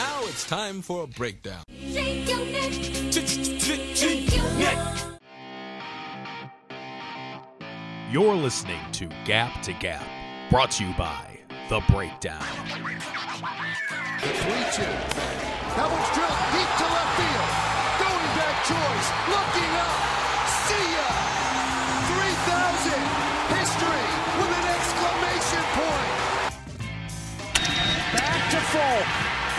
Now it's time for a breakdown. Shake your neck. Shake your neck. You're listening to Gap to Gap, brought to you by The Breakdown. The 3 2. That one's drilled deep to left field. Going back choice. Looking up. See ya. 3,000. History with an exclamation point. Back to Folk.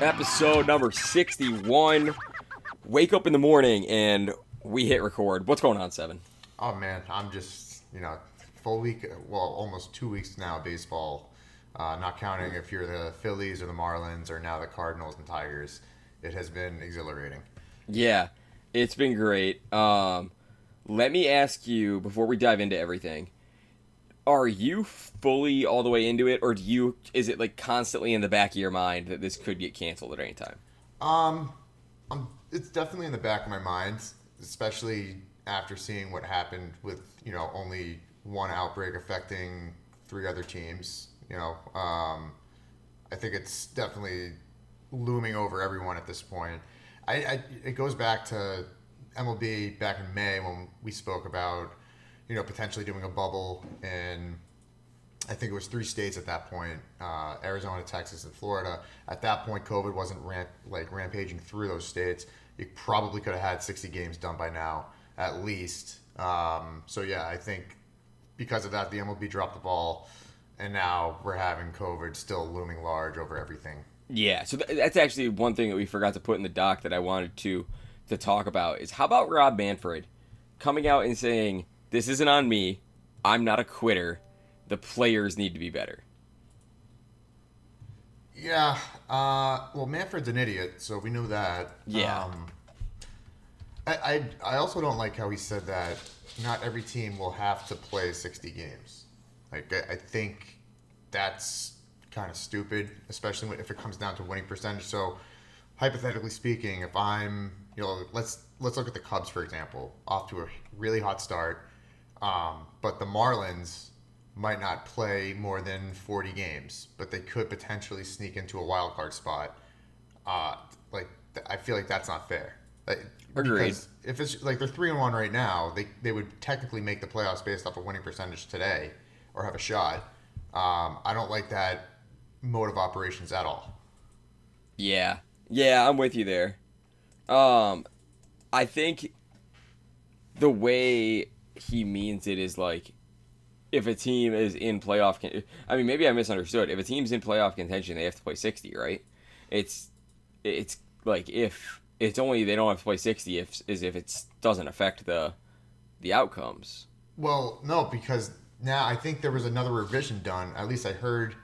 Episode number 61. Wake up in the morning and we hit record. What's going on, Seven? Oh man, I'm just you know full week, well almost two weeks now of baseball, uh, not counting if you're the Phillies or the Marlins or now the Cardinals and Tigers. It has been exhilarating. Yeah, it's been great. Um, let me ask you before we dive into everything. Are you fully all the way into it, or do you? Is it like constantly in the back of your mind that this could get canceled at any time? Um, I'm, it's definitely in the back of my mind, especially after seeing what happened with you know only one outbreak affecting three other teams. You know, um, I think it's definitely looming over everyone at this point. I, I it goes back to MLB back in May when we spoke about you know potentially doing a bubble in I think it was three states at that point: uh, Arizona, Texas, and Florida. At that point, COVID wasn't ramp, like rampaging through those states. You probably could have had 60 games done by now, at least. Um, so yeah, I think because of that, the MLB dropped the ball, and now we're having COVID still looming large over everything. Yeah, so th- that's actually one thing that we forgot to put in the doc that I wanted to to talk about is how about Rob Manfred coming out and saying this isn't on me, I'm not a quitter, the players need to be better. Yeah. Uh, well, Manfred's an idiot, so we know that. Yeah. Um, I, I I also don't like how he said that not every team will have to play 60 games. Like I, I think that's kind of stupid, especially if it comes down to winning percentage. So hypothetically speaking, if I'm you know let's let's look at the Cubs for example, off to a really hot start, um, but the Marlins might not play more than 40 games, but they could potentially sneak into a wild card spot. Uh, like I feel like that's not fair. Like, Agreed. Because if it's like they're three and one right now, they they would technically make the playoffs based off a winning percentage today, or have a shot. Um, I don't like that mode of operations at all. Yeah. Yeah, I'm with you there. Um I think the way he means it is like if a team is in playoff con- I mean maybe I misunderstood. If a team's in playoff contention, they have to play 60, right? It's it's like if it's only they don't have to play 60 if is if it doesn't affect the the outcomes. Well, no, because now I think there was another revision done. At least I heard.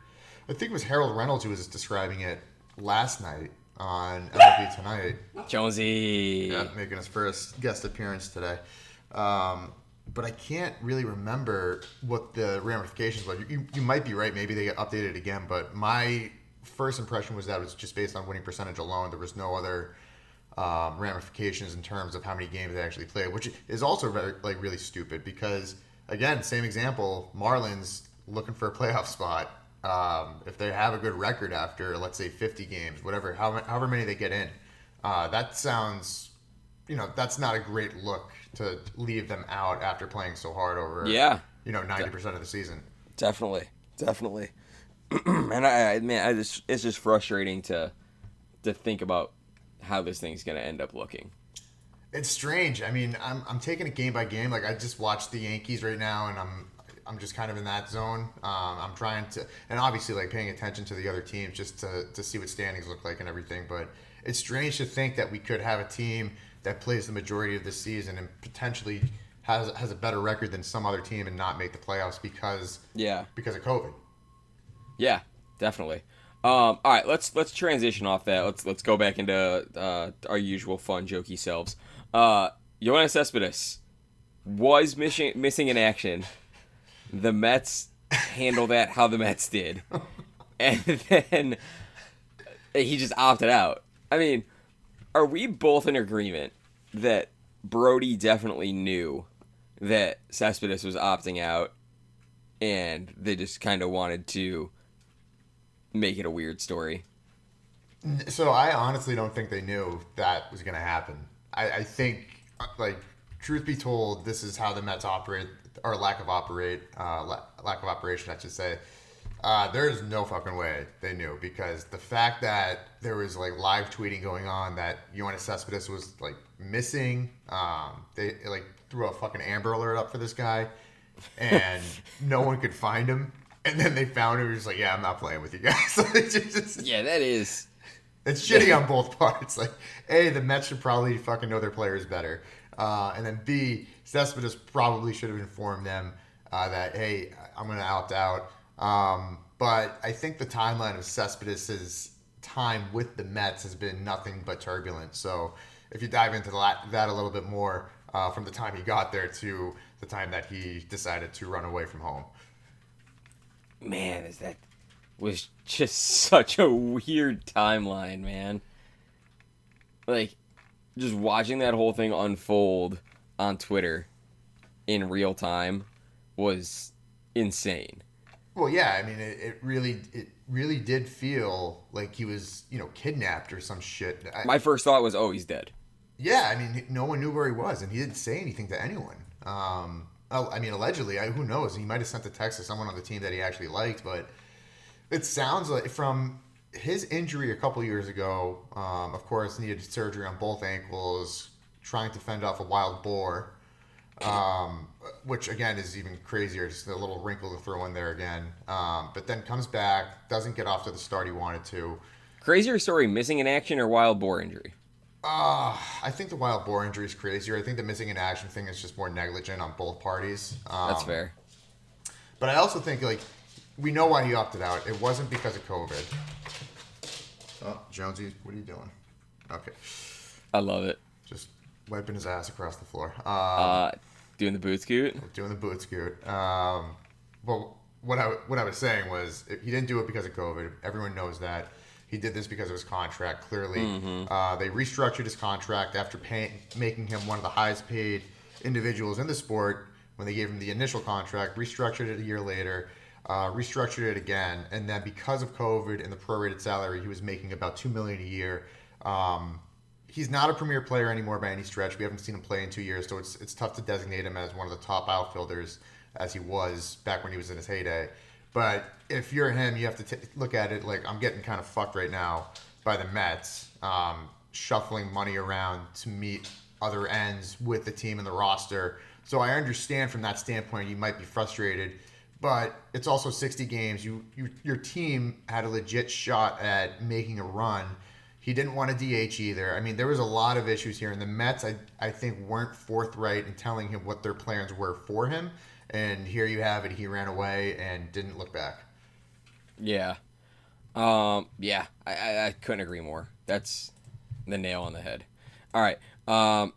I think it was Harold Reynolds who was describing it last night on MLB Tonight. Jonesy. Yeah, making his first guest appearance today. Um, but I can't really remember what the ramifications were. You, you might be right. Maybe they get updated again. But my first impression was that it was just based on winning percentage alone. There was no other um, ramifications in terms of how many games they actually played, which is also very, like really stupid because again, same example, Marlins looking for a playoff spot. Um, if they have a good record after, let's say, 50 games, whatever, however, however many they get in, uh, that sounds, you know, that's not a great look to leave them out after playing so hard over, Yeah. you know, 90% of the season. Definitely, definitely. and I, I man, I just it's just frustrating to to think about how this thing's gonna end up looking. It's strange. I mean, I'm, I'm taking it game by game. Like I just watched the Yankees right now, and I'm I'm just kind of in that zone. Um, I'm trying to, and obviously like paying attention to the other teams just to to see what standings look like and everything. But it's strange to think that we could have a team that plays the majority of the season and potentially has has a better record than some other team and not make the playoffs because Yeah, because of COVID. yeah, definitely. Um, all right, let's let's transition off that. Let's let's go back into uh, our usual fun, jokey selves. Uh, Yoenis Cespedes was missing missing in action. The Mets handle that how the Mets did, and then he just opted out. I mean, are we both in agreement that Brodie definitely knew that Cespedes was opting out, and they just kind of wanted to make it a weird story? So I honestly don't think they knew that was going to happen. I, I think, uh, like, truth be told, this is how the Mets operate, or lack of operate, uh, la- lack of operation, I should say. Uh, there is no fucking way they knew because the fact that there was like live tweeting going on that Yoenis Cespedes was like missing, um, they like threw a fucking Amber Alert up for this guy, and no one could find him. And then they found him. He was like, "Yeah, I'm not playing with you guys." Just- Yeah, that is. it's shitty on both parts. Like, A, the Mets should probably fucking know their players better. Uh, and then B, Cespedes probably should have informed them uh, that, hey, I'm going to opt out. Um, but I think the timeline of Cespedes' time with the Mets has been nothing but turbulent. So if you dive into that, a little bit more uh, from the time he got there to the time that he decided to run away from home. Man, is that was just such a weird timeline, man. Like, just watching that whole thing unfold on Twitter in real time was insane. Well, yeah, I mean, it, it really, it really did feel like he was, you know, kidnapped or some shit. I, My first thought was, oh, he's dead. yeah, I mean, no one knew where he was, and he didn't say anything to anyone. Um, I mean, allegedly, I, who knows? He might have sent a text to someone on the team that he actually liked, but it sounds like from his injury a couple years ago. Um, of course, needed surgery on both ankles, trying to fend off a wild boar um, which again is even crazier. Just a little wrinkle to throw in there again. Um, but then comes back, doesn't get off to the start he wanted to. Crazier story: missing in action or wild boar injury? Uh, I think the wild boar injury is crazier. I think the missing in action thing is just more negligent on both parties. Um, That's fair. But I also think like we know why he opted out. It wasn't because of COVID. Oh, Jonesy, what are you doing? Okay, I love it. just wiping his ass across the floor. Um, Uh, doing the boot scoot. doing the boot scoot. Um, well, what I what I was saying was he didn't do it because of COVID. Everyone knows that. He did this because of his contract. Clearly, uh, they restructured his contract after paying, making him one of the highest paid individuals in the sport when they gave him the initial contract. Restructured it a year later. Uh, restructured it again, and then because of COVID and the prorated salary, he was making about two million a year. Um, he's not a premier player anymore by any stretch. We haven't seen him play in two years, so it's it's tough to designate him as one of the top outfielders as he was back when he was in his heyday. But if you're him, you have to t- look at it like I'm getting kind of fucked right now by the Mets, um, shuffling money around to meet other ends with the team and the roster. So I understand from that standpoint you might be frustrated, but it's also 60 games. You, you your team had a legit shot at making a run. He didn't want a DH either. I mean, there was a lot of issues here, and the Mets, I, I think, weren't forthright in telling him what their plans were for him. And here you have it. He ran away and didn't look back. Yeah. Um, yeah, I, I, I couldn't agree more. That's the nail on the head. All right. Um,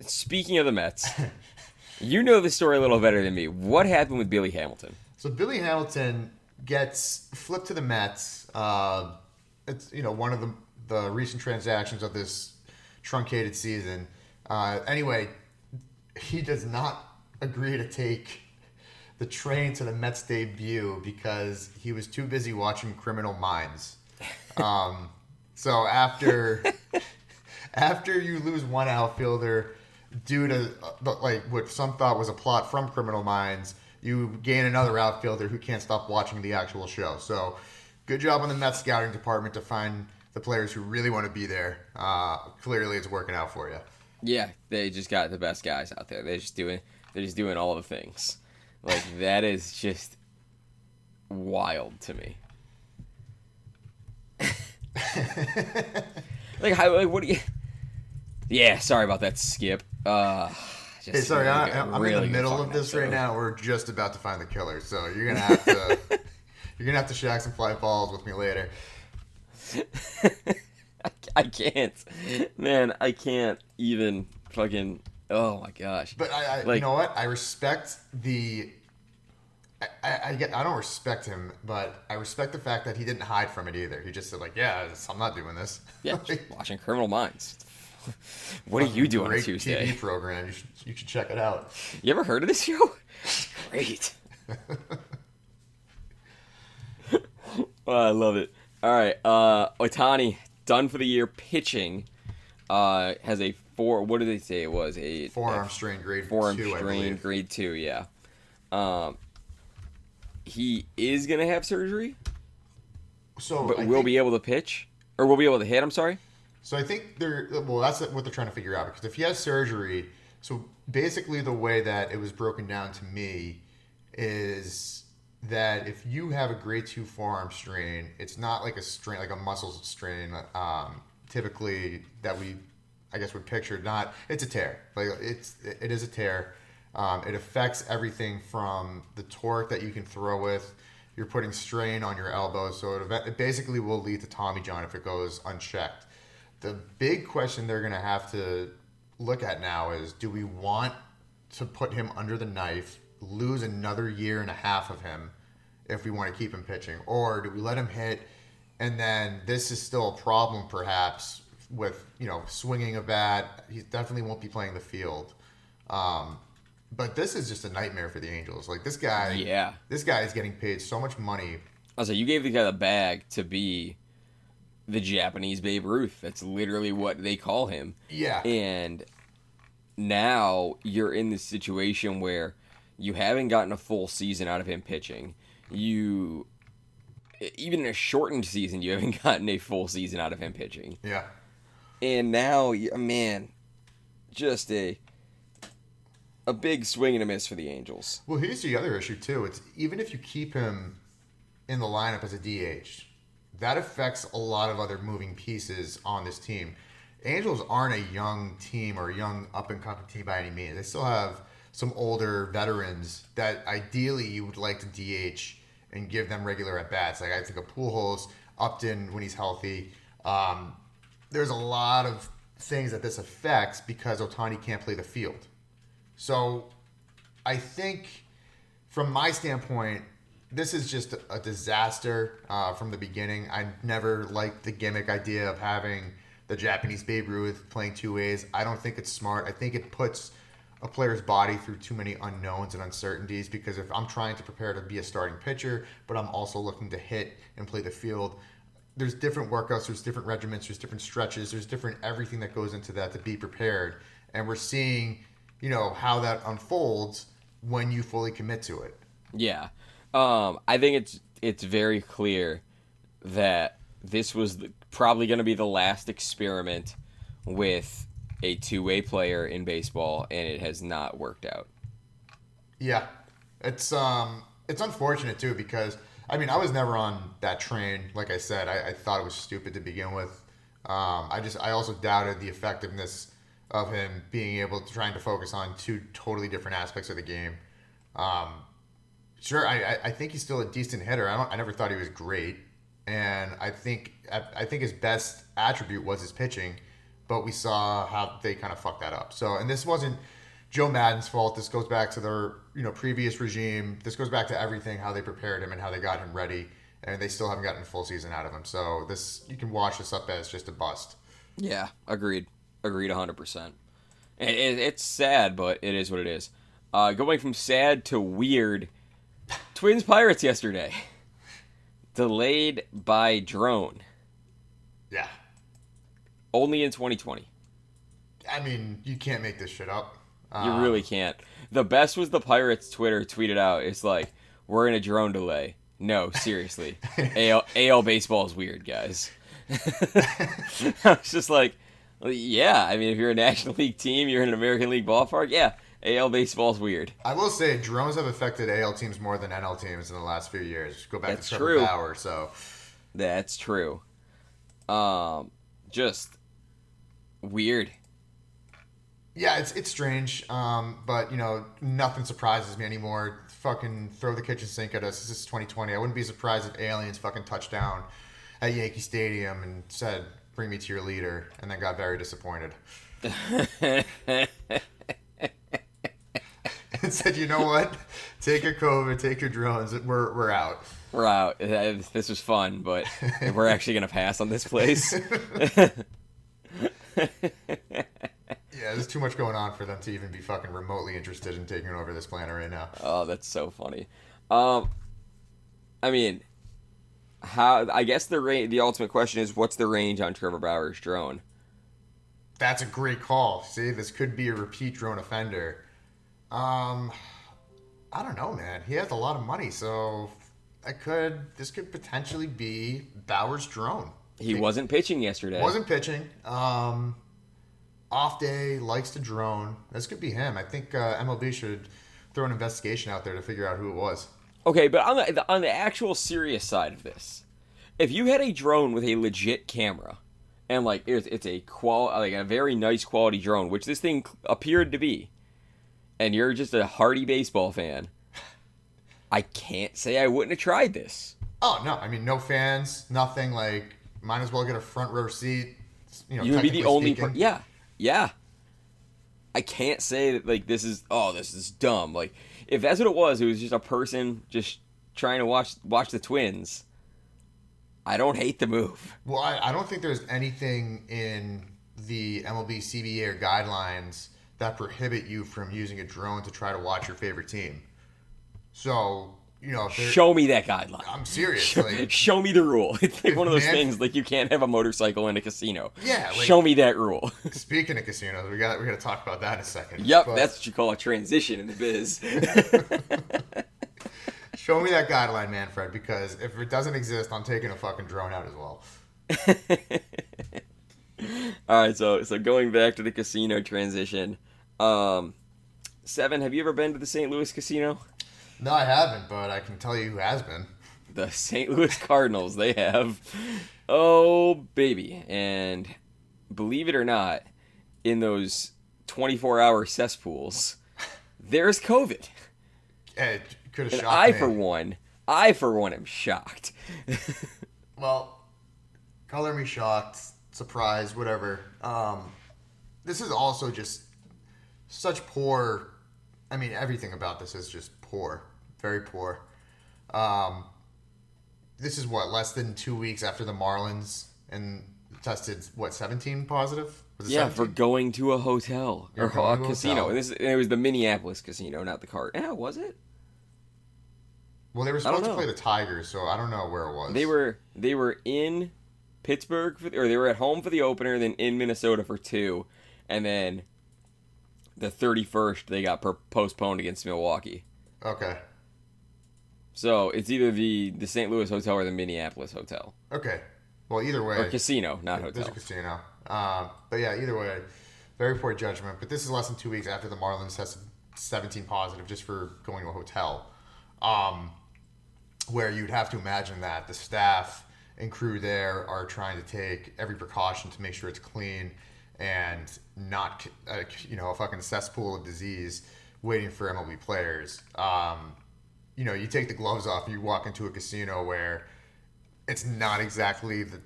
speaking of the Mets, you know the story a little better than me. What happened with Billy Hamilton? So Billy Hamilton gets flipped to the Mets. Uh, it's you know one of the the recent transactions of this truncated season. Uh, anyway, he does not agree to take the train to the Mets debut because he was too busy watching Criminal Minds. Um, so after after you lose one outfielder due to uh, like what some thought was a plot from Criminal Minds, you gain another outfielder who can't stop watching the actual show. So good job on the Mets scouting department to find the players who really want to be there. Uh, clearly, it's working out for you. Yeah, they just got the best guys out there. They're just doing they're just doing all the things. Like that is just wild to me. like how like what do you Yeah, sorry about that skip. Uh just Hey, sorry, I, I'm really in the middle of this right now. We're just about to find the killer, so you're gonna have to you're gonna have to shack some fly balls with me later. I, I can't, man. I can't even fucking. Oh my gosh. But I, I Like- you know what? I respect the. I, I, I get. I don't respect him, but I respect the fact that he didn't hide from it either. He just said like, "Yeah, I'm not doing this." Yeah, just watching Criminal Minds. what are you doing on Great Tuesday? TV program. You should, you should check it out. You ever heard of this show? It's great. oh, I love it. All right, uh, Ohtani done for the year pitching. Uh, has a four. What did they say it was? A Forearm strain grade forearm two, strain, grade two. Yeah. Um, he is gonna have surgery, So, but I will think- be able to pitch, or we'll be able to hit. I'm sorry. So I think they're well. That's what they're trying to figure out because if he has surgery, so basically the way that it was broken down to me is that if you have a grade two forearm strain, it's not like a strain, like a muscle strain. Um, typically that we, I guess, would picture. Not it's a tear. Like it's it is a tear. Um, it affects everything from the torque that you can throw with. You're putting strain on your elbow, so it, it basically will lead to Tommy John if it goes unchecked. The big question they're going to have to look at now is do we want to put him under the knife, lose another year and a half of him if we want to keep him pitching? Or do we let him hit and then this is still a problem perhaps with, you know, swinging a bat? He definitely won't be playing the field. Um, but this is just a nightmare for the Angels. Like this guy, Yeah. this guy is getting paid so much money. I was like, you gave the guy the bag to be the Japanese Babe Ruth. That's literally what they call him. Yeah. And now you're in this situation where you haven't gotten a full season out of him pitching. You even in a shortened season, you haven't gotten a full season out of him pitching. Yeah. And now, uh, man, just a a big swing and a miss for the Angels. Well, here's the other issue too. It's even if you keep him in the lineup as a DH, that affects a lot of other moving pieces on this team. Angels aren't a young team or a young up and coming team by any means. They still have some older veterans that ideally you would like to DH and give them regular at bats. Like I think of Pujols, Upton when he's healthy. Um, there's a lot of things that this affects because Ohtani can't play the field. So I think, from my standpoint, this is just a disaster uh, from the beginning. I never liked the gimmick idea of having the Japanese Babe Ruth playing two ways. I don't think it's smart. I think it puts a player's body through too many unknowns and uncertainties because if I'm trying to prepare to be a starting pitcher, but I'm also looking to hit and play the field, there's different workouts, there's different regiments, there's different stretches, there's different everything that goes into that to be prepared. And we're seeing, you know, how that unfolds when you fully commit to it. Yeah, um, I think it's it's very clear that this was the, probably going to be the last experiment with a two-way player in baseball, and it has not worked out. Yeah, it's um, it's unfortunate too because I mean I was never on that train. Like I said, I, I thought it was stupid to begin with. Um, I just I also doubted the effectiveness of him being able to trying to focus on two totally different aspects of the game. Um, sure, I, I- think he's still a decent hitter. I don't I never thought he was great, and I think I, I think his best attribute was his pitching, but we saw how they kind of fucked that up. So and this wasn't Joe Maddon's fault. This goes back to their you know previous regime. This goes back to everything how they prepared him and how they got him ready, and they still haven't gotten a full season out of him. So this you can wash this up as just a bust. Yeah, agreed. Agreed 100%. It, it, it's sad, but it is what it is. Uh, going from sad to weird, Twins Pirates yesterday. Delayed by drone. Only in 2020. I mean you can't make this shit up. You Um, really can't. The best was the Pirates Twitter tweeted out. It's like, we're in a drone delay. No, seriously. AL, AL baseball is weird, guys. I was just like, yeah. I mean, if you're a National League team, you're in an American League ballpark, yeah. AL baseball's weird. I will say drones have affected AL teams more than NL teams in the last few years. Go back That's to Trevor true. Bauer. So That's true. Um, just weird. yeah, it's it's strange. Um, but you know nothing surprises me anymore. Fucking throw the kitchen sink at us. This is 2020. I wouldn't be surprised if aliens fucking touched down at Yankee Stadium and said, "Bring me to your leader," and then got very disappointed. and said, "You know what? Take your COVID, take your drones. We're we're out." We're out. This was fun, but we're actually gonna pass on this place. Yeah, there's too much going on for them to even be fucking remotely interested in taking over this planet right now. Oh, that's so funny. Um, I mean, how? I guess the range. The ultimate question is, what's the range on Trevor Bauer's drone? That's a great call. See, this could be a repeat drone offender. Um, I don't know, man. He has a lot of money, so I could. This could potentially be Bauer's drone. He wasn't pitching yesterday. Wasn't pitching. Um, off day, likes to drone. This could be him. I think uh, MLB should throw an investigation out there to figure out who it was. Okay, but on the on the actual serious side of this, if you had a drone with a legit camera, and like it's, it's a qual like a very nice quality drone, which this thing appeared to be, and you're just a hardy baseball fan, I can't say I wouldn't have tried this. Oh no! I mean, no fans, nothing. Like, might as well get a front row seat. You know, You would be the only per- yeah yeah. I can't say that like this is oh this is dumb like if that's what it was it was just a person just trying to watch watch the Twins. I don't hate the move. Well, I, I don't think there's anything in the MLB CBA or guidelines that prohibit you from using a drone to try to watch your favorite team. So, you know, Show me that guideline. I'm serious. Like, Show me the rule. It's like one of those Man- things like you can't have a motorcycle in a casino. Yeah, like- Show me that rule. speaking of casinos, we got we got to talk about that in a second. yep, But that's what you call a transition in the biz. show me that guideline, Manfred, because if it doesn't exist, I'm taking a fucking drone out as well. All right, so so going back to the casino transition. Um Seven, have you ever been to the St. Louis casino? No, I haven't, but I can tell you who has been. The St. Louis Cardinals, they have oh baby. And believe it or not, in those 24-hour cesspools, there's COVID. It could have And shocked I, me. for one, I for one am shocked. Well, color me shocked, surprised, whatever. Um, this is also just such poor. I mean, everything about this is just poor, very poor. Um, this is what less than two weeks after the Marlins and tested what 17 positive. Was it yeah, for going to a hotel Yeah, or a a casino. hotel. And this and it was the Minneapolis casino, not the card. Yeah, was it? well, they were supposed to play the Tigers, so I don't know where it was. They were they were in Pittsburgh for, or they were at home for the opener, then in Minnesota for two, and then the thirty first they got per- postponed against Milwaukee. Okay. So it's either the the St. Louis hotel or the Minneapolis hotel Okay. Well, either way, or casino, not There's hotel. a casino. Um, but yeah, either way, very poor judgment. But this is less than two weeks after the Marlins tested 17 positive just for going to a hotel. Um, where you'd have to imagine that the staff and crew there are trying to take every precaution to make sure it's clean and not, uh, you know, a fucking cesspool of disease waiting for MLB players. Um, you know, you take the gloves off, you walk into a casino where it's not exactly the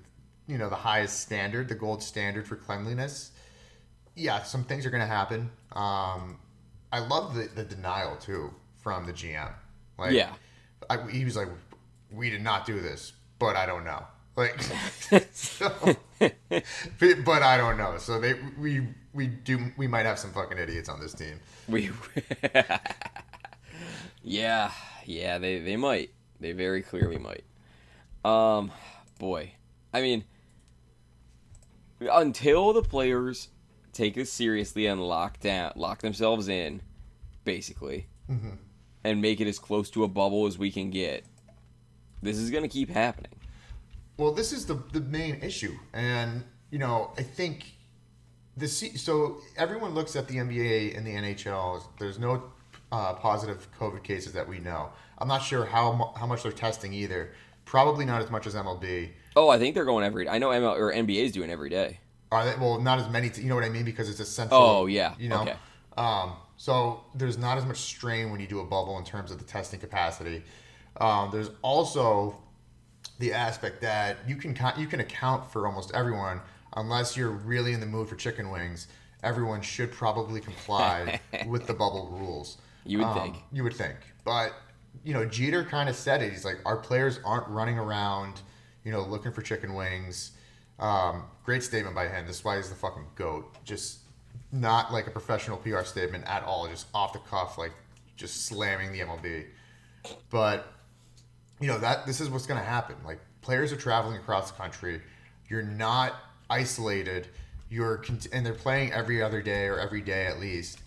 you know the highest standard, the gold standard for cleanliness. Yeah, some things are gonna happen. Um, I love the, the denial too from the GM. Like, Yeah. I, he was like, "We did not do this, but I don't know." Like, so, but, but I don't know. So they we we do we might have some fucking idiots on this team. We, yeah, yeah, they they might. They very clearly might. Um, boy, I mean, until the players take this seriously and lock down, lock themselves in, basically, and make it as close to a bubble as we can get. This is gonna keep happening. Well, this is the the main issue, and you know, I think the C- so everyone looks at the NBA and the NHL. There's no uh, positive COVID cases that we know. I'm not sure how mu- how much they're testing either. Probably not as much as MLB. Oh, I think they're going every. I know ML or NBA is doing every day. Are they? Well, not as many. T- you know what I mean? Because it's a central. Oh, yeah. You know. Okay. Um, so there's not as much strain when you do a bubble in terms of the testing capacity. Um, there's also the aspect that you can you can account for almost everyone unless you're really in the mood for chicken wings. Everyone should probably comply with the bubble rules. You would Um, think. You would think, but you know, Jeter kind of said it. He's like, our players aren't running around, you know, looking for chicken wings. Um, great statement by him. This is why he's the fucking goat. Just not like a professional PR statement at all. Just off the cuff, like just slamming the MLB. But you know that this is what's going to happen. Like players are traveling across the country. You're not isolated. You're and they're playing every other day or every day at least.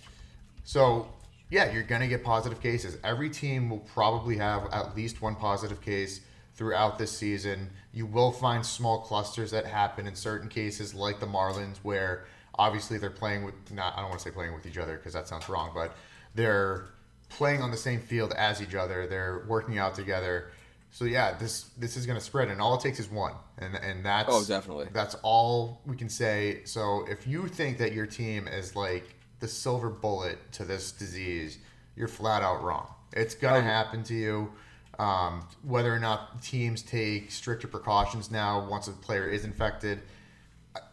So yeah, you're to get positive cases. Every team will probably have at least one positive case throughout this season. You will find small clusters that happen in certain cases, like the Marlins, where obviously they're playing with not I don't want to say playing with each other because that sounds wrong, but they're playing on the same field as each other. They're working out together. So yeah, this this is going to spread, and all it takes is one, and and that's Oh, definitely. that's all we can say. So if you think that your team is like the silver bullet to this disease, you're flat out wrong. It's gonna Oh. happen to you. Um, whether or not teams take stricter precautions now once a player is infected,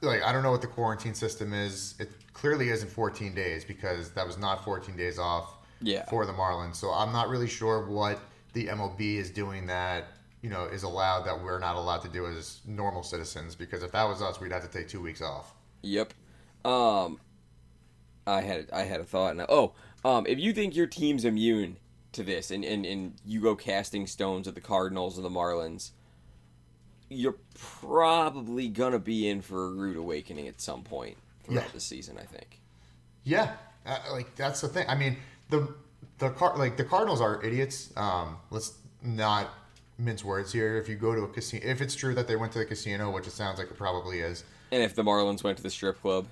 like I don't know what the quarantine system is. It clearly isn't 14 days because that was not 14 days off Yeah. for the Marlins. So I'm not really sure what the MLB is doing that you know is allowed that we're not allowed to do as normal citizens. Because if that was us, we'd have to take two weeks off. Yep. Um, I had I had a thought now. Oh, um, if you think your team's immune to this, and, and, and you go casting stones at the Cardinals and the Marlins, you're probably gonna be in for a rude awakening at some point throughout Yeah. the season. I think. Yeah, uh, like that's the thing. I mean, the the car like the Cardinals are idiots. Um, let's not mince words here. If you go to a casino, if it's true that they went to the casino, which it sounds like it probably is. And if the Marlins went to the strip club,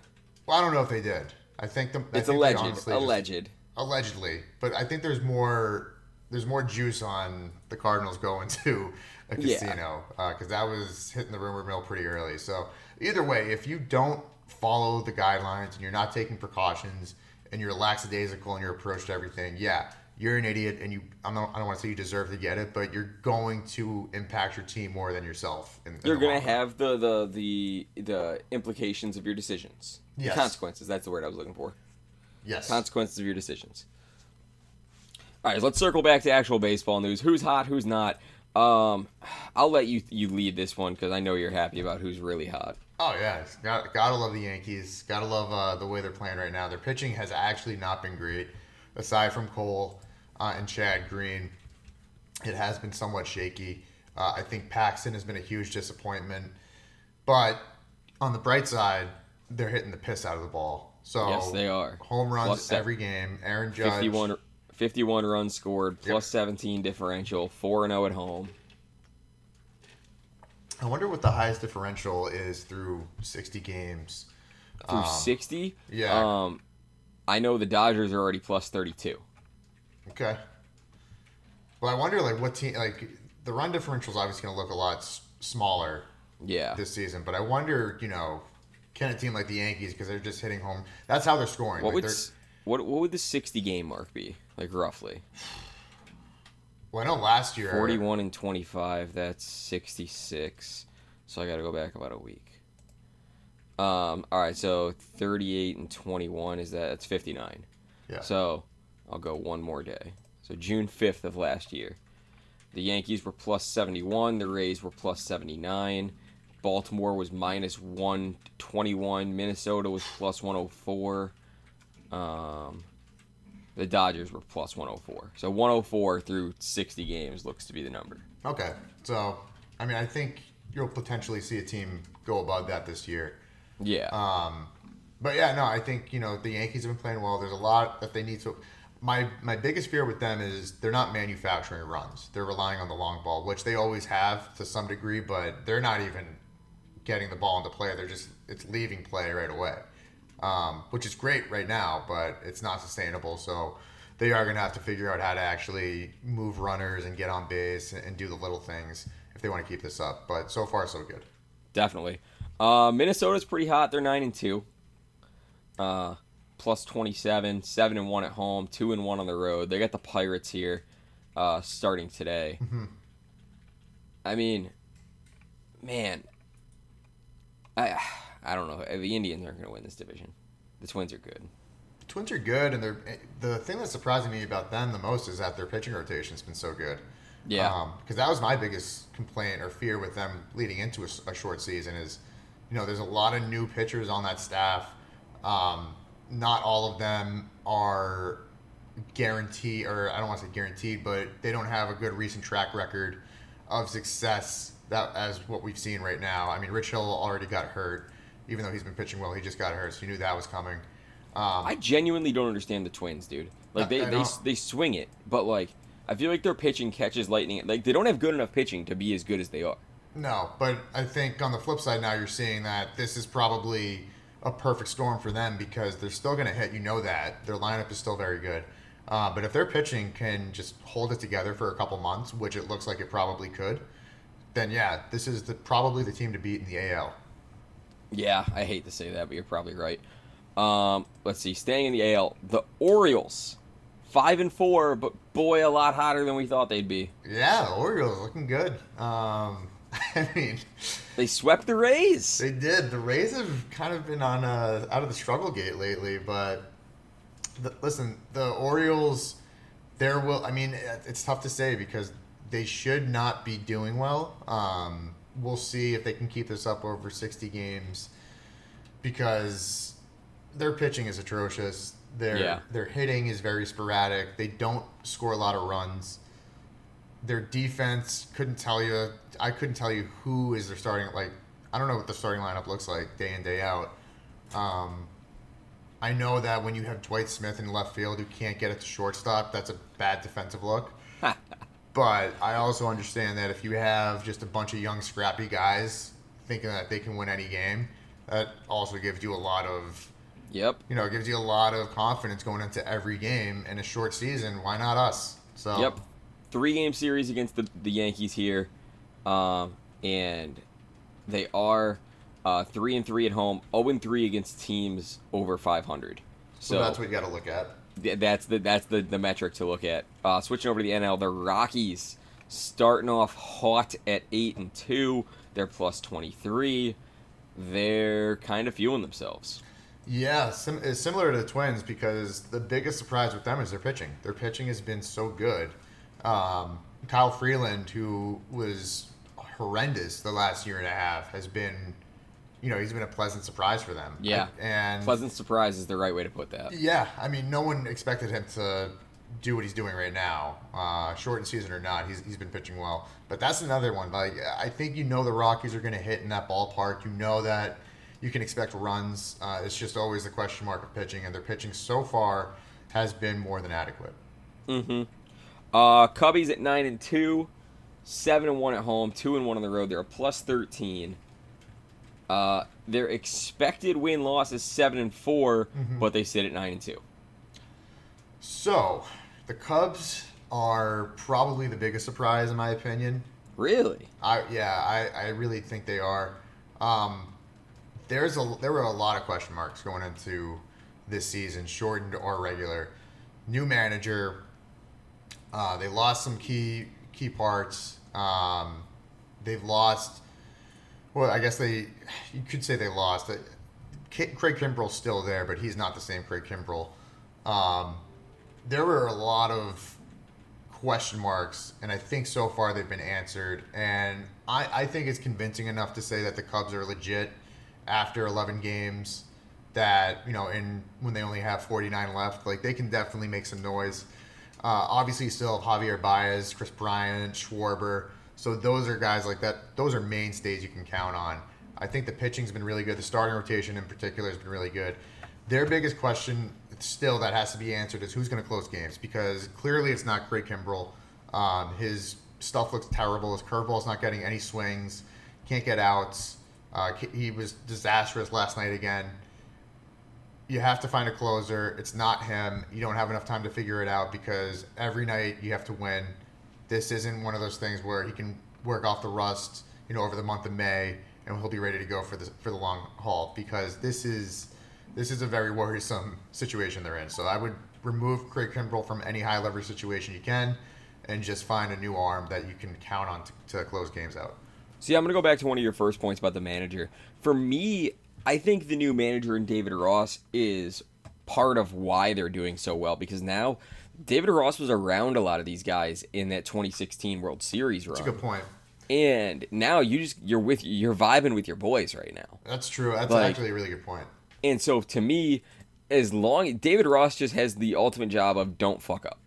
Well, I don't know if they did. I think the, I it's think they alleged. just- Alleged. allegedly, but I think there's more there's more juice on the Cardinals going to a casino because that was hitting the rumor mill pretty early. So either way, if you don't follow the guidelines and you're not taking precautions and you're lackadaisical in your approach to everything, yeah, you're an idiot and you I'm not, I don't want to say you deserve to get it, but you're going to impact your team more than yourself. In, in You're gonna have the, the the the implications of your decisions. Yes. Consequences. That's the word I was looking for. yes. consequences of your decisions. All right, let's circle back to actual baseball news. Who's hot? Who's not? Um, I'll let you you lead this one because I know you're happy about who's really hot. Oh yeah, got, gotta love the Yankees. Gotta love uh, the way they're playing right now. Their pitching has actually not been great, aside from Cole uh, and Chad Green. It has been somewhat shaky. Uh, I think Paxton has been a huge disappointment, but on the bright side, they're hitting the piss out of the ball. So Yes, they are. home runs Plus every game. Aaron Judge, 51, 51 runs scored, plus Yep. 17 differential, four and zero at home. I wonder what the highest differential is through 60 games. Through 60. yeah. Um, I know the Dodgers are already plus 32. Okay. Well, I wonder like what team like the run differential is obviously going to look a lot s- smaller Yeah. this season, but I wonder, you know, can a team like the Yankees because they're just hitting home? That's how they're scoring. What like would what what would the 60 game mark be like roughly? well, I know last year 41 and 25 that's 66 so i gotta go back about a week. Um all right so 38 and 21 is that that's 59 Yeah. so i'll go one more day. So june 5th of last year. The yankees were plus 71 the rays were plus 79 baltimore was minus 121 minnesota was plus 104 um the Dodgers were plus 104. So 104 through 60 games looks to be the number. Okay, so I mean, I think you'll potentially see a team go above that this year. Yeah. Um, but yeah, no, I think you know the Yankees have been playing well. There's a lot that they need to. My my biggest fear with them is they're not manufacturing runs. They're relying on the long ball, which they always have to some degree, but they're not even getting the ball into play. They're just it's leaving play right away, um, which is great right now, but it's not sustainable. So they are going to have to figure out how to actually move runners and get on base and, and do the little things if they want to keep this up. But so far, so good. Definitely. Uh, Minnesota's pretty hot. They're 9 and 2. Uh, plus 27, 7 and 1 at home, 2 and 1 on the road. They got the Pirates here uh, starting today. I mean, man, I I don't know. The Indians aren't going to win this division. The Twins are good. The Twins are good, and they're the thing that's surprising me about them the most is that their pitching rotation's been so good. Yeah. Because that was my biggest complaint or fear with them leading into a short season is, you know, there's a lot of new pitchers on that staff. Um, not all of them are guaranteed, or I don't want to say guaranteed, but they don't have a good recent track record of success that as what we've seen right now. I mean, Rich Hill already got hurt, even though he's been pitching well. He just got hurt, so you knew that was coming. Um, I genuinely don't understand the Twins, dude. Like they they, they swing it, but like I feel like their pitching catches lightning. Like they don't have good enough pitching to be as good as they are. No, but I think on the flip side now you're seeing that this is probably a perfect storm for them because they're still going to hit. You know that their lineup is still very good. Uh, but if their pitching can just hold it together for a couple months, which it looks like it probably could, then yeah, this is the, probably the team to beat in the AL. Yeah, I hate to say that, but you're probably right. Um, let's see, staying in the AL, the Orioles, five and four, but boy, a lot hotter than we thought they'd be. Yeah, the Orioles looking good. Um, I mean, They swept the Rays. They did. The Rays have kind of been on uh, out of the struggle gate lately, but the, listen, the Orioles, there will. I mean, it's tough to say because they should not be doing well. Um, we'll see if they can keep this up over sixty games because their pitching is atrocious. Their Yeah. their hitting is very sporadic. They don't score a lot of runs. Their defense couldn't tell you. I couldn't tell you who is their starting. Like I don't know what the starting lineup looks like day in day out. Um, I know that when you have Dwight Smith in left field who can't get it to shortstop, that's a bad defensive look. but I also understand that if you have just a bunch of young, scrappy guys thinking that they can win any game, that also gives you a lot of, Yep. you know, it gives you a lot of confidence going into every game in a short season. Why not us? So Yep. Three game series against the, the Yankees here. Um, and they are uh, three and three at home, 0 and three against teams over 500. so So, that's what you got to look at. Th- that's the that's the, the metric to look at. Uh, switching over to the NL, the Rockies starting off hot at eight and two. They're plus 23. They're kind of fueling themselves. Yeah, sim- similar to the Twins because the biggest surprise with them is their pitching. Their pitching has been so good. Um, Kyle Freeland, who was horrendous the last year and a half, has been, you know, he's been a pleasant surprise for them. Yeah. and Pleasant surprise is the right way to put that. yeah, I mean, no one expected him to do what he's doing right now, uh, shortened season or not. He's, he's been pitching well, but that's another one. Like, I think you know the Rockies are going to hit in that ballpark. You know that you can expect runs. Uh, it's just always the question mark of pitching, and their pitching so far has been more than adequate. Mm-hmm. Uh, Cubbies at nine and two, seven and one at home, two and one on the road. They're a plus thirteen. Uh, their expected win loss is seven and 4 but they sit at nine and two. So, the Cubs are probably the biggest surprise in my opinion. Really? I yeah, I, I really think they are. Um, there's a there were a lot of question marks going into this season, shortened or regular. New manager. Uh, they lost some key key parts. Um, they've lost. Well, I guess they you could say they lost. Craig Kimbrel's still there, but he's not the same Craig Kimbrel. Um, there were a lot of question marks, and I think so far they've been answered. And I, I think it's convincing enough to say that the Cubs are legit after 11 games. That you know, in when they only have 49 left, like they can definitely make some noise. Uh, obviously, still have Javier Baez, Kris Bryant, Schwarber. So those are guys like that. Those are mainstays you can count on. I think the pitching's been really good. The starting rotation in particular has been really good. Their biggest question still that has to be answered is who's going to close games because clearly it's not Craig Kimbrel. Um, his stuff looks terrible. His curveball's not getting any swings. Can't get outs. Uh, he was disastrous last night again. You have to find a closer. It's not him. You don't have enough time to figure it out because every night you have to win. This isn't one of those things where he can work off the rust, you know, over the month of May and he'll be ready to go for the for the long haul because this is this is a very worrisome situation they're in. So I would remove Craig Kimbrel from any high leverage situation you can, and just find a new arm that you can count on to, to close games out. See, I'm going to go back to one of your first points about the manager. For me, I think the new manager in David Ross is part of why they're doing so well because now David Ross was around a lot of these guys in that 2016 World Series run. That's a good point. And now you just you're with you're vibing with your boys right now. That's true. That's Like- actually a really good point. And so to me, as long David Ross just has the ultimate job of don't fuck up.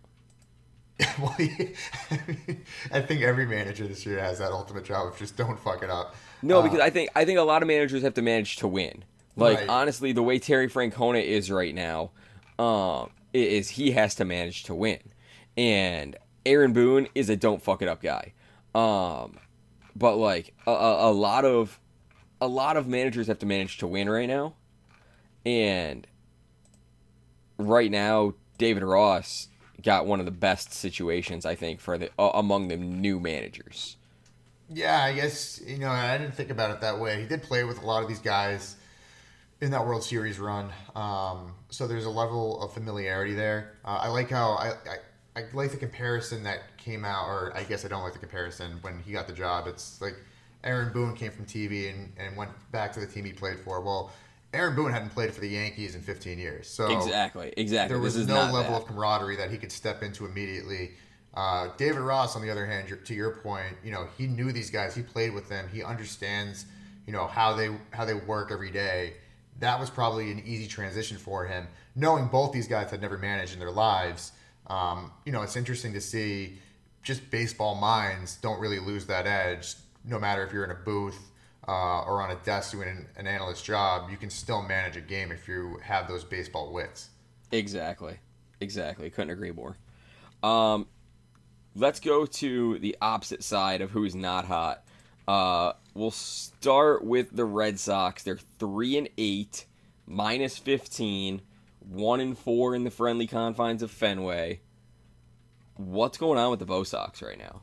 well, he- I think every manager this year has that ultimate job of just don't fuck it up. No, Uh, because I think I think a lot of managers have to manage to win. Like Right. honestly, the way Terry Francona is right now, um, i- is he has to manage to win, and Aaron Boone is a don't fuck it up guy. Um, but like a, a, lot of a lot of managers have to manage to win right now, and right now David Ross got one of the best situations I think for the uh, among the new managers. Yeah, I guess you know I didn't think about it that way. He did play with a lot of these guys in that World Series run, um, so there's a level of familiarity there. Uh, I like how I, I I like the comparison that came out, or I guess I don't like the comparison when he got the job. It's like Aaron Boone came from TV and, and went back to the team he played for. Well, Aaron Boone hadn't played for the Yankees in 15 years, so Exactly, exactly. there was no level that. of camaraderie that he could step into immediately. Uh, David Ross, on the other hand, to your point, you know, he knew these guys. He played with them. He understands, you know, how they how they work every day. That was probably an easy transition for him, knowing both these guys had never managed in their lives. Um, you know, it's interesting to see just baseball minds don't really lose that edge, no matter if you're in a booth uh, or on a desk doing an, an analyst job. You can still manage a game if you have those baseball wits. Exactly, exactly. Couldn't agree more. Um, let's go to the opposite side of who's not hot. Uh, we'll start with the Red Sox. They're three and eight, minus fifteen, one and four in the friendly confines of Fenway. What's going on with the Bo Sox right now?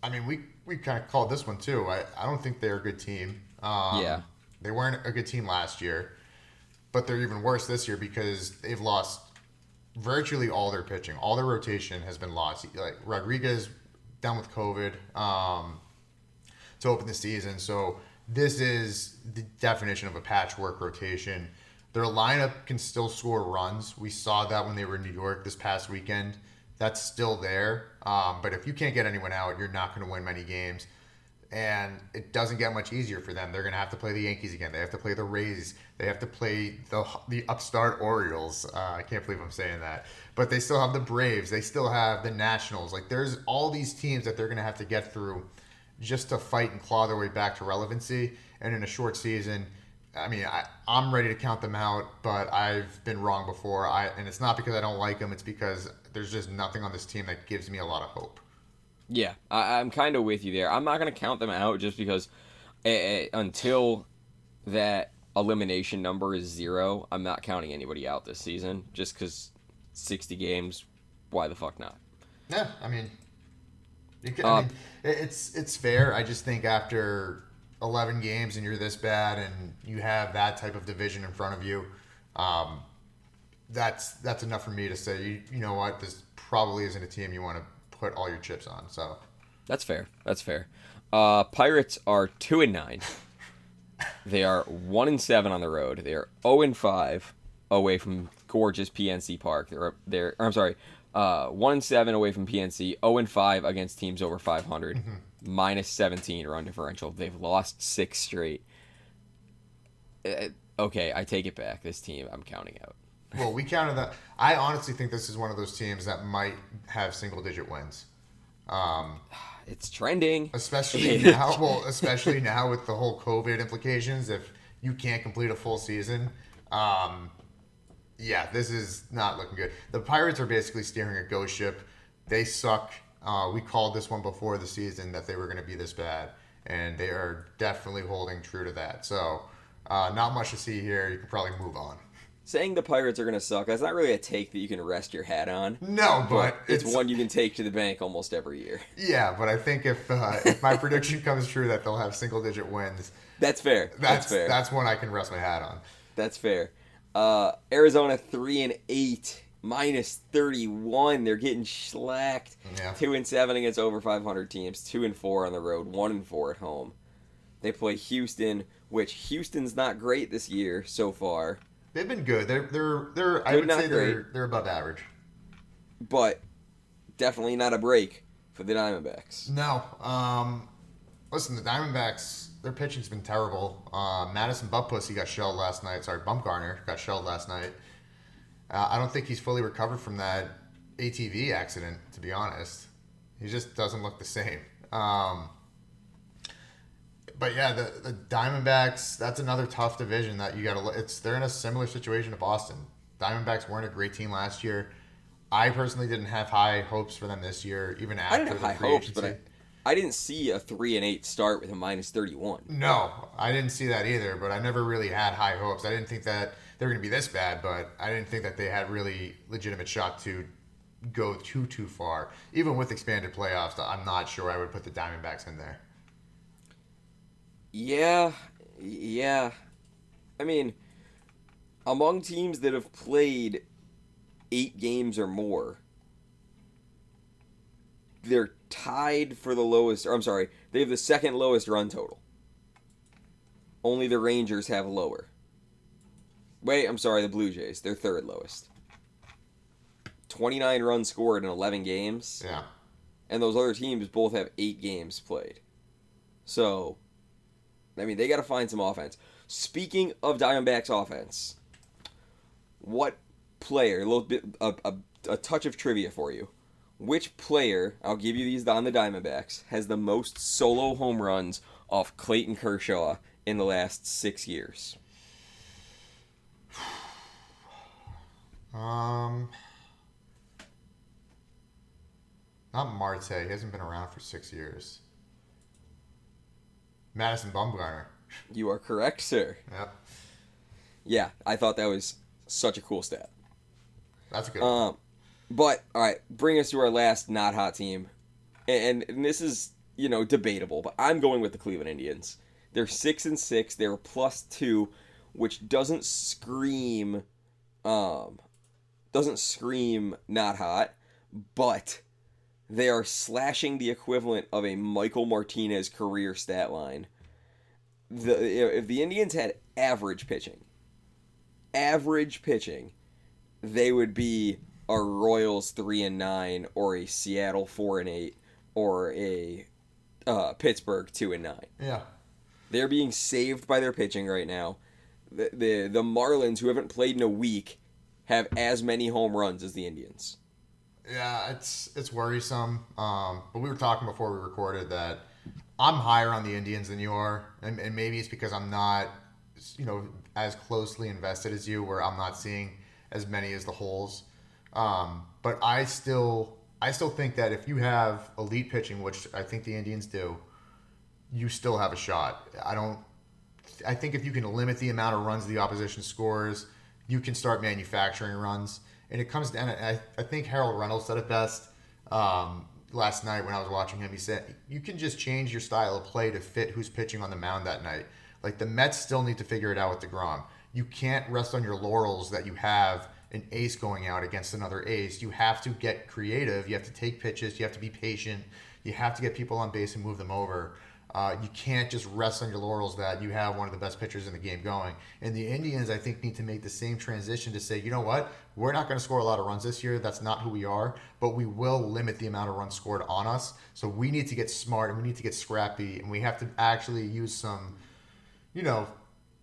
I mean, we we kind of called this one too. I, I don't think they're a good team. Um, Yeah. They weren't a good team last year, but they're even worse this year because they've lost virtually all their pitching. All their rotation has been lost. Like Rodriguez down with COVID um, to open the season. So this is the definition of a patchwork rotation. Their lineup can still score runs. We saw that when they were in New York this past weekend. That's still there. Um, but if you can't get anyone out, you're not going to win many games and it doesn't get much easier for them. They're going to have to play the Yankees again. They have to play the Rays. They have to play the the upstart Orioles. Uh, I can't believe I'm saying that, but they still have the Braves. They still have the Nationals. Like there's all these teams that they're going to have to get through just to fight and claw their way back to relevancy. And in a short season, I mean, I, I'm ready to count them out, but I've been wrong before. I and it's not because I don't like them. It's because there's just nothing on this team that gives me a lot of hope. Yeah, I, I'm kind of with you there. I'm not going to count them out just because uh, until that elimination number is zero, I'm not counting anybody out this season just because 60 games, why the fuck not? Yeah, I mean, you Uh, I mean, it- it's it's fair. I just think after eleven games and you're this bad and you have that type of division in front of you, um, that's that's enough for me to say you you know what this probably isn't a team you want to put all your chips on. So That's fair. That's fair. Uh, Pirates are 2 and 9. They are 1 and 7 on the road. They are 0 and 5 away from gorgeous PNC Park. They're they're I'm sorry. Uh, 1 and 7 away from PNC, 0 and 5 against teams over 500. minus 17 run differential. They've lost 6 straight. Uh, okay, I take it back. This team I'm counting out. well, we counted that. I honestly think this is one of those teams that might have single digit wins. Um, It's trending. especially now. Well, especially now with the whole COVID implications. If you can't complete a full season, um, yeah, this is not looking good. The Pirates are basically steering a ghost ship. They suck. Uh, we called this one before the season that they were going to be this bad, and they are definitely holding true to that. So, uh, not much to see here. You can probably move on. Saying the Pirates are going to suck, that's not really a take that you can rest your hat on. No, but It's, one you can take to the bank almost every year. Yeah, but I think if uh, if my prediction comes true that they'll have single digit wins, That's fair. That's, that's fair. that's one I can rest my hat on. That's fair. Uh, Arizona three and eight, minus thirty one. They're getting slacked. Yeah. Two and seven against over five hundred teams. Two and four on the road. One and four at home. They play Houston, which Houston's not great this year so far, They've been good. They're they're they're I Good, would say they're great. they're above average. but definitely not a break for the Diamondbacks. No. Um, listen, the Diamondbacks, their pitching's been terrible. Uh, Madison Bumppussy got shelled last night. Sorry, Bumgarner got shelled last night. Uh, I don't think he's fully recovered from that ATV accident, to be honest. He just doesn't look the same. Um, but yeah, the, the Diamondbacks, that's another tough division that you got to. It's they're in a similar situation to Boston. Diamondbacks weren't a great team last year. I personally didn't have high hopes for them this year, even after I didn't have the high free hopes, but agency. I, I didn't see a three and eight start with a minus thirty one. No, I didn't see that either, but I never really had high hopes. I didn't think that they were going to be this bad, but I didn't think that they had really legitimate shot to go too too far. Even with expanded playoffs, I'm not sure I would put the Diamondbacks in there. Yeah, yeah. I mean, among teams that have played eight games or more, they're tied for the lowest. Or I'm sorry, they have the second lowest run total. Only the Rangers have lower. Wait, I'm sorry, the Blue Jays. They're third lowest. 29 runs scored in 11 games Yeah. and those other teams both have eight games played. So, I mean, they got to find some offense. Speaking of Diamondbacks offense, what player? A little bit, a, a, a touch of trivia for you. Which player? I'll give you these on the Diamondbacks has the most solo home runs off Clayton Kershaw in the last six years. Um, not Marte. He hasn't been around for six years. Madison Bumgarner. You are correct, sir. Yep, Yeah, I thought that was such a cool stat. that's a good. one. But all right, bring us to our last not hot team, and, and this is you know debatable, but I'm going with the Cleveland Indians. They're six and six. They're plus two, which doesn't scream, um, doesn't scream not hot, but they are slashing the equivalent of a Michael Martinez career stat line. The if the Indians had average pitching, average pitching, they would be a Royals three and nine, or a Seattle four and eight, or a uh, Pittsburgh two and nine. yeah, They're being saved by their pitching right now. The, the the Marlins, who haven't played in a week, have as many home runs as the Indians. Yeah, it's it's worrisome. Um, but we were talking before we recorded that I'm higher on the Indians than you are, and, and maybe it's because I'm not, you know, as closely invested as you, where I'm not seeing as many as the holes. Um, but I still I still think that if you have elite pitching, which I think the Indians do, you still have a shot. I don't. I think if you can limit the amount of runs the opposition scores, you can start manufacturing runs. And it comes down. I, I think Harold Reynolds said it best um, last night when I was watching him. He said you can just change your style of play to fit who's pitching on the mound that night. Like the Mets still need to figure it out with Degrom. You can't rest on your laurels that you have an ace going out against another ace. You have to get creative. You have to take pitches. You have to be patient. You have to get people on base and move them over. Uh, you can't just rest on your laurels that you have one of the best pitchers in the game going. And the Indians, I think, need to make the same transition to say, you know what, we're not going to score a lot of runs this year. That's not who we are, but we will limit the amount of runs scored on us. So we need to get smart and we need to get scrappy and we have to actually use some, you know,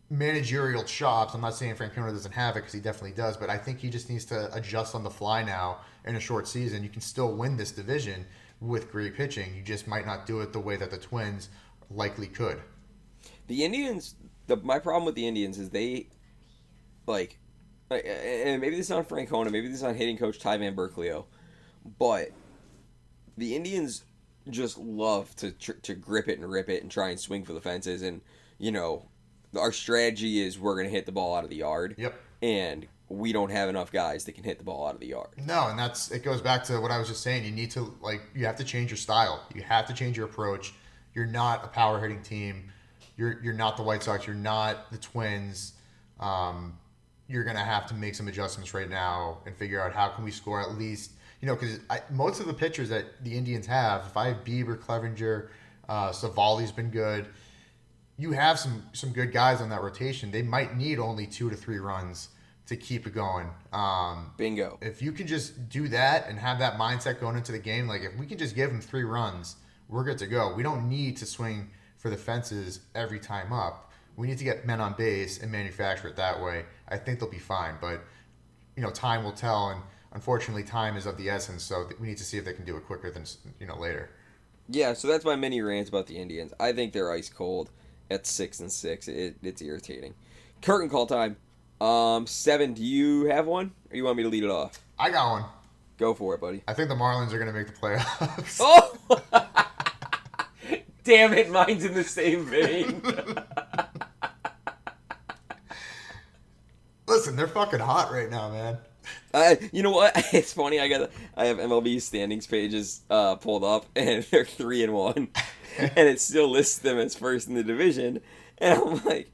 managerial chops. I'm not saying Francona doesn't have it because he definitely does, but I think he just needs to adjust on the fly now in a short season. You can still win this division with great pitching. You just might not do it the way that the Twins likely could. The Indians, the my problem with the Indians is they, like, like, and maybe this is on Francona, maybe this is on hitting coach Ty Van Burkleo, but the Indians just love to to grip it and rip it and try and swing for the fences, and you know, our strategy is we're gonna hit the ball out of the yard. Yep. And we don't have enough guys that can hit the ball out of the yard. No, and that's it goes back to what I was just saying. You need to like you have to change your style. You have to change your approach. You're not a power hitting team. You're you're not the White Sox. You're not the Twins. Um, you're gonna have to make some adjustments right now and figure out how can we score at least you know because most of the pitchers that the Indians have, if I have Bieber, Clevinger, uh, Civale's been good. You have some some good guys on that rotation. They might need only two to three runs to keep it going. Um, Bingo. if you can just do that and have that mindset going into the game, like if we can just give them three runs, we're good to go. We don't need to swing for the fences every time up. We need to get men on base and manufacture it that way. I think they'll be fine, but you know, time will tell, and unfortunately, time is of the essence. So we need to see if they can do it quicker than you know later. Yeah, so that's my mini rant about the Indians. I think they're ice cold at six and six. It, it's irritating. Curtain call time. Um, seven. Do you have one, or you want me to lead it off? I got one. Go for it, buddy. I think the Marlins are going to make the playoffs. Oh! Damn it, mine's in the same vein. Listen, they're fucking hot right now, man. I, you know what? It's funny. I got I have MLB standings pages uh, pulled up, and they're three and one, and it still lists them as first in the division. And I'm like,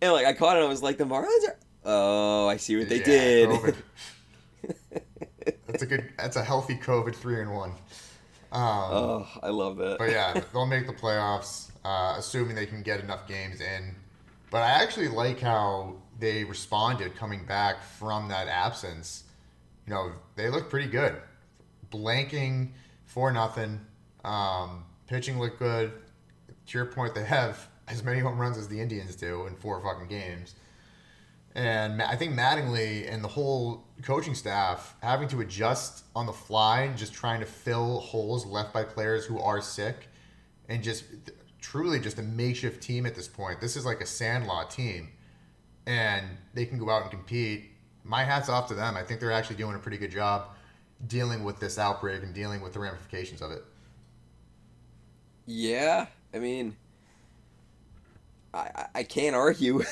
and like I caught it. and I was like, the Marlins are. Oh, I see what they Yeah, did. That's a good. That's a healthy COVID three and one. Um, Oh, I love that. But yeah, they'll make the playoffs, uh, assuming they can get enough games in. But I actually like how they responded coming back from that absence. You know, they look pretty good. Blanking for nothing. Um, pitching looked good. To your point, they have as many home runs as the Indians do in four fucking games. And I think Mattingly and the whole coaching staff having to adjust on the fly, and just trying to fill holes left by players who are sick, and just truly just a makeshift team at this point. This is like a sandlot team, and they can go out and compete. My hat's off to them. I think they're actually doing a pretty good job dealing with this outbreak and dealing with the ramifications of it. Yeah, I mean, I I- can't argue.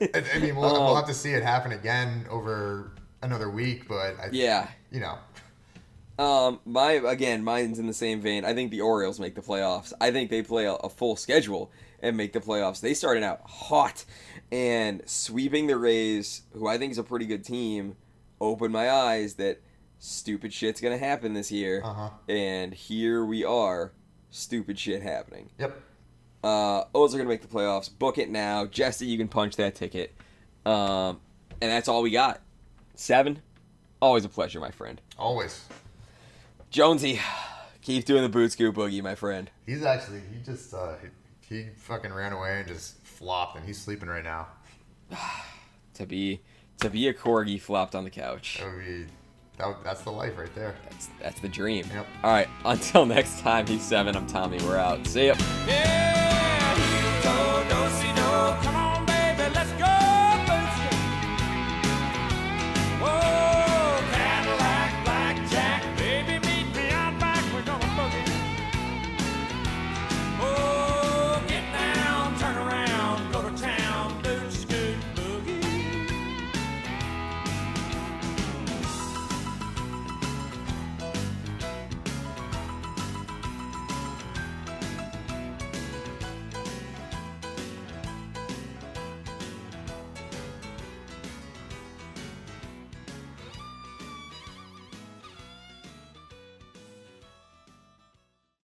I, I mean, we'll, we'll Um, have to see it happen again over another week, but I, yeah. you know, Um, my again, mine's in the same vein. I think the Orioles make the playoffs. I think they play a, a full schedule and make the playoffs. They started out hot and sweeping the Rays, who I think is a pretty good team, opened my eyes that stupid shit's gonna happen this year. Uh-huh. And here we are, stupid shit happening. yep. Uh, O's are gonna make the playoffs. Book it now, Jesse. You can punch that ticket. Um, and that's all we got. Seven. Always a pleasure, my friend. Always. Jonesy, keep doing the boot scoop boogie, my friend. He's actually he just uh, he, he fucking ran away and just flopped, and he's sleeping right now. To be to be a corgi flopped on the couch. That would be that, that's the life right there. That's that's the dream. Yep. All right. Until next time, he's seven. I'm Tommy. We're out. See ya. Yeah.